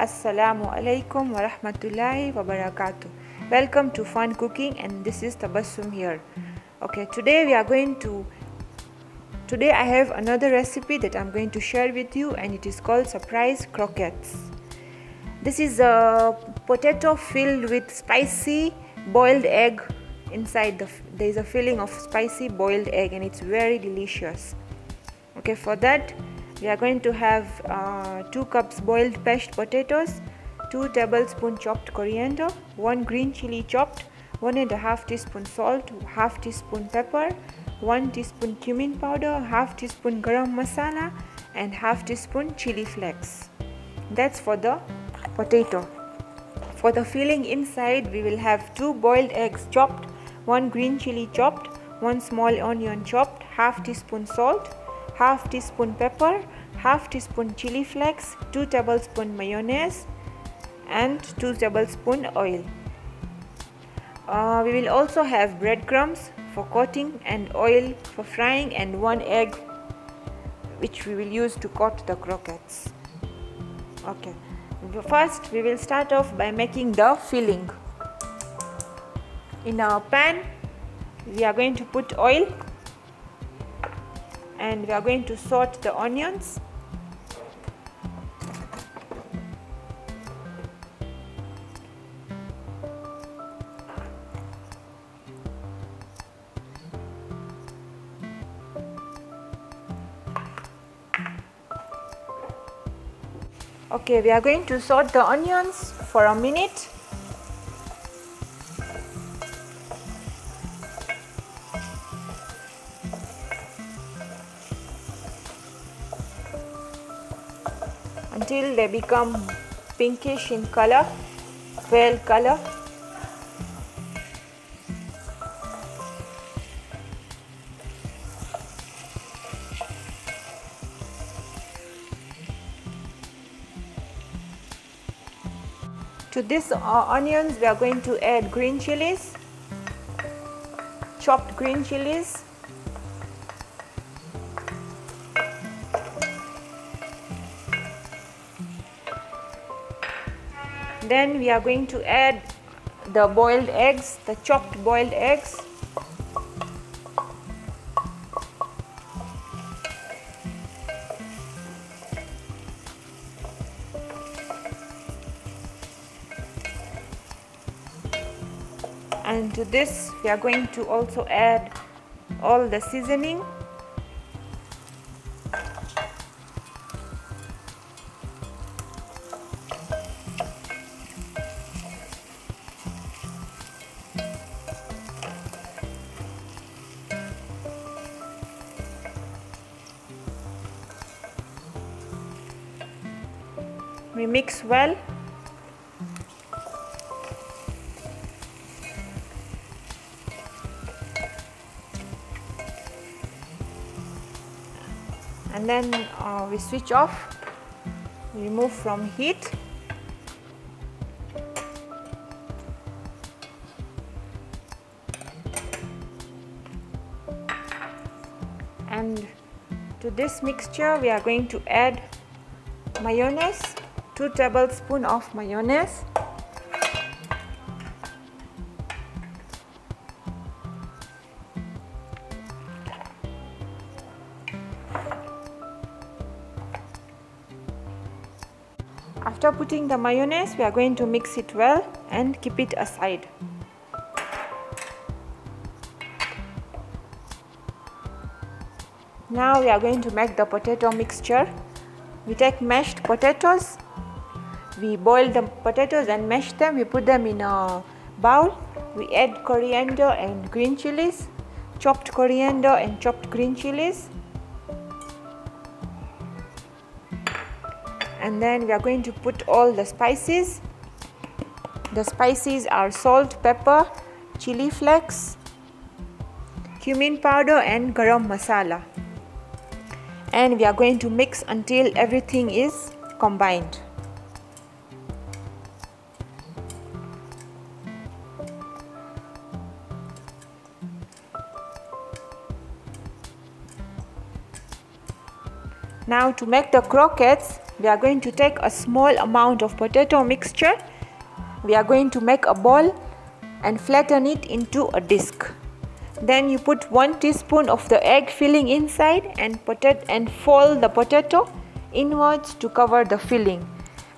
Assalamu alaikum wa rahmatullahi wa barakatuh. Welcome to Fun Cooking and this is Tabassum here. Okay, today we are going to Today I have another recipe that I'm going to share with you and it is called surprise croquettes. This is a potato filled with spicy boiled egg inside the there is a filling of spicy boiled egg and it's very delicious. Okay, for that we are going to have uh, 2 cups boiled mashed potatoes 2 tablespoon chopped coriander 1 green chili chopped 1 and a half teaspoon salt half teaspoon pepper 1 teaspoon cumin powder half teaspoon garam masala and half teaspoon chili flakes. That's for the potato. For the filling inside we will have 2 boiled eggs chopped 1 green chili chopped 1 small onion chopped half teaspoon salt half teaspoon pepper half teaspoon chili flakes 2 tablespoon mayonnaise and 2 tablespoon oil. Uh, we will also have breadcrumbs for coating and oil for frying and one egg which we will use to coat the croquettes. Okay. First we will start off by making the filling. In our pan we are going to put oil and we are going to sort the onions. Okay we are going to sort the onions for a minute until they become pinkish in color pale color. To this uh, onions we are going to add green chilies chopped green chilies then we are going to add the boiled eggs the chopped boiled eggs. And to this we are going to also add all the seasoning we mix well. And then uh, we switch off. Remove from heat. And to this mixture we are going to add mayonnaise 2 tablespoon of mayonnaise After putting the mayonnaise, we are going to mix it well and keep it aside. Now we are going to make the potato mixture. We take mashed potatoes. We boil the potatoes and mash them. We put them in a bowl. We add coriander and green chilies, chopped coriander and chopped green chilies. and then we are going to put all the spices the spices are salt pepper chili flakes cumin powder and garam masala and we are going to mix until everything is combined now to make the croquettes we are going to take a small amount of potato mixture. We are going to make a ball and flatten it into a disc. Then you put 1 teaspoon of the egg filling inside and potato and fold the potato inwards to cover the filling.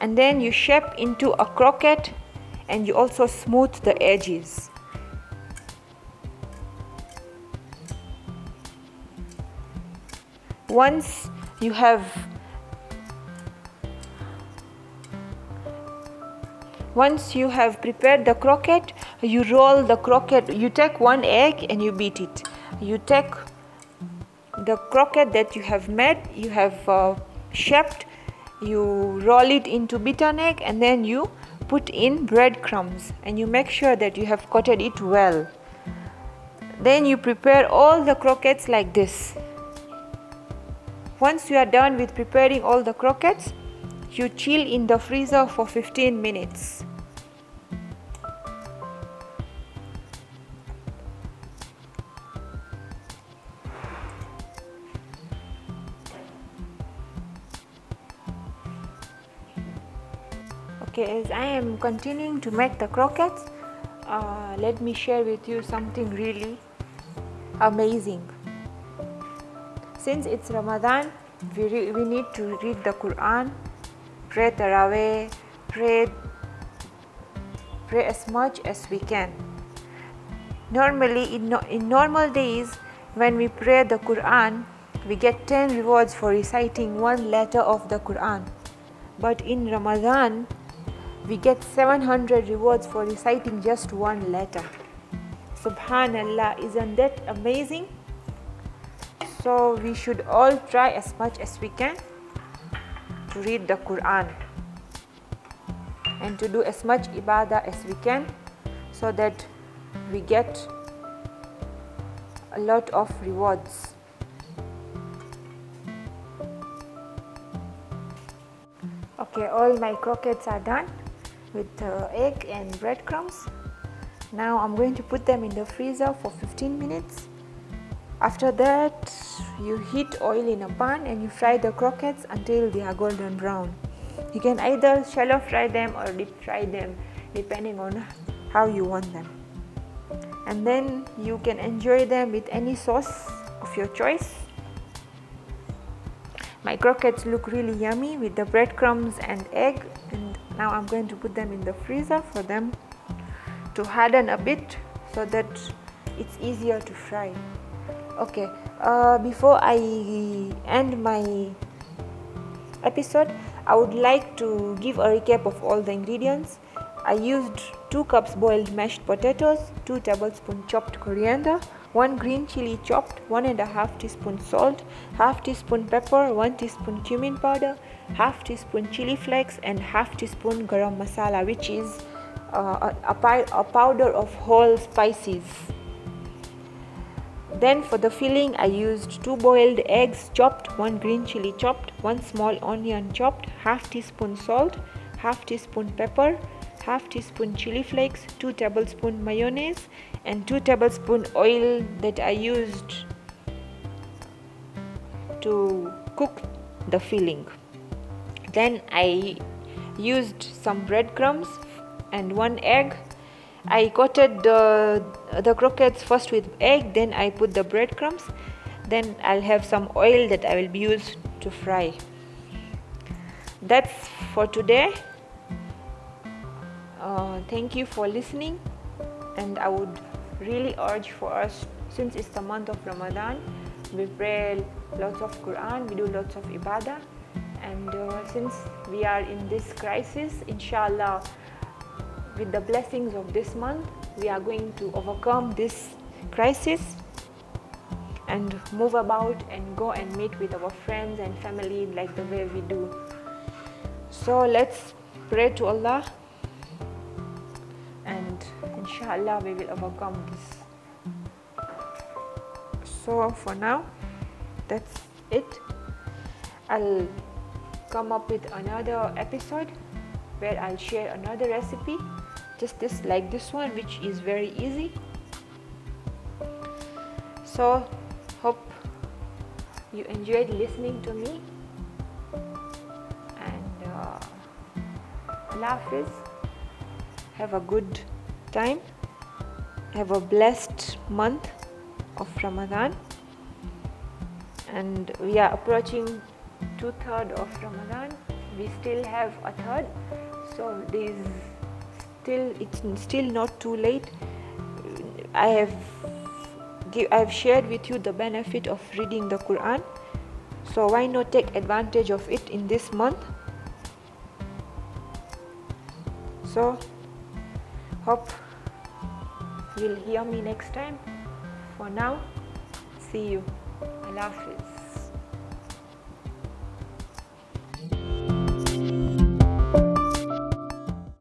And then you shape into a croquette and you also smooth the edges. Once you have once you have prepared the croquette you roll the croquette you take one egg and you beat it. You take the croquette that you have made you have uh, shaped you roll it into beaten egg and then you put in breadcrumbs and you make sure that you have coated it well. Then you prepare all the croquettes like this once you are done with preparing all the croquettes, you chill in the freezer for 15 minutes. Okay, as I am continuing to make the croquettes, uh, let me share with you something really amazing since it's Ramadan, we, re- we need to read the Quran, pray Taraweeh, pray, pray as much as we can. Normally, in, no- in normal days, when we pray the Quran, we get 10 rewards for reciting one letter of the Quran. But in Ramadan, we get 700 rewards for reciting just one letter. Subhanallah, isn't that amazing? So we should all try as much as we can to read the Quran and to do as much ibadah as we can so that we get a lot of rewards. Okay, all my croquettes are done with uh, egg and breadcrumbs. Now I'm going to put them in the freezer for 15 minutes. After that, you heat oil in a pan and you fry the croquettes until they are golden brown. You can either shallow fry them or deep fry them depending on how you want them. And then you can enjoy them with any sauce of your choice. My croquettes look really yummy with the breadcrumbs and egg and now I'm going to put them in the freezer for them to harden a bit so that it's easier to fry okay uh, before i end my episode i would like to give a recap of all the ingredients. I used 2 cups boiled mashed potatoes 2 tablespoons chopped coriander 1 green chili chopped 1 and a half teaspoon salt half teaspoon pepper 1 teaspoon cumin powder half teaspoon chili flakes and half teaspoon garam masala which is uh, a, a, a powder of whole spices then for the filling I used 2 boiled eggs chopped, 1 green chili chopped, 1 small onion chopped, half teaspoon salt, half teaspoon pepper, half teaspoon chili flakes, 2 tablespoon mayonnaise and 2 tablespoon oil that I used to cook the filling. Then I used some breadcrumbs and one egg I coated the, the croquettes first with egg, then I put the breadcrumbs, then I'll have some oil that I will be used to fry. That's for today. Uh, thank you for listening, and I would really urge for us since it's the month of Ramadan, we pray lots of Quran, we do lots of ibadah, and uh, since we are in this crisis, inshallah with the blessings of this month, we are going to overcome this crisis and move about and go and meet with our friends and family like the way we do. So let's pray to Allah and inshallah we will overcome this. So for now, that's it. I'll come up with another episode where I'll share another recipe. Just this like this one which is very easy. So hope you enjoyed listening to me. And uh, laugh is have a good time. Have a blessed month of Ramadan. And we are approaching two-third of Ramadan. We still have a third, so there is still it's still not too late. I have give, I have shared with you the benefit of reading the Quran. So why not take advantage of it in this month? So hope you'll hear me next time. For now, see you. Allah Hafiz.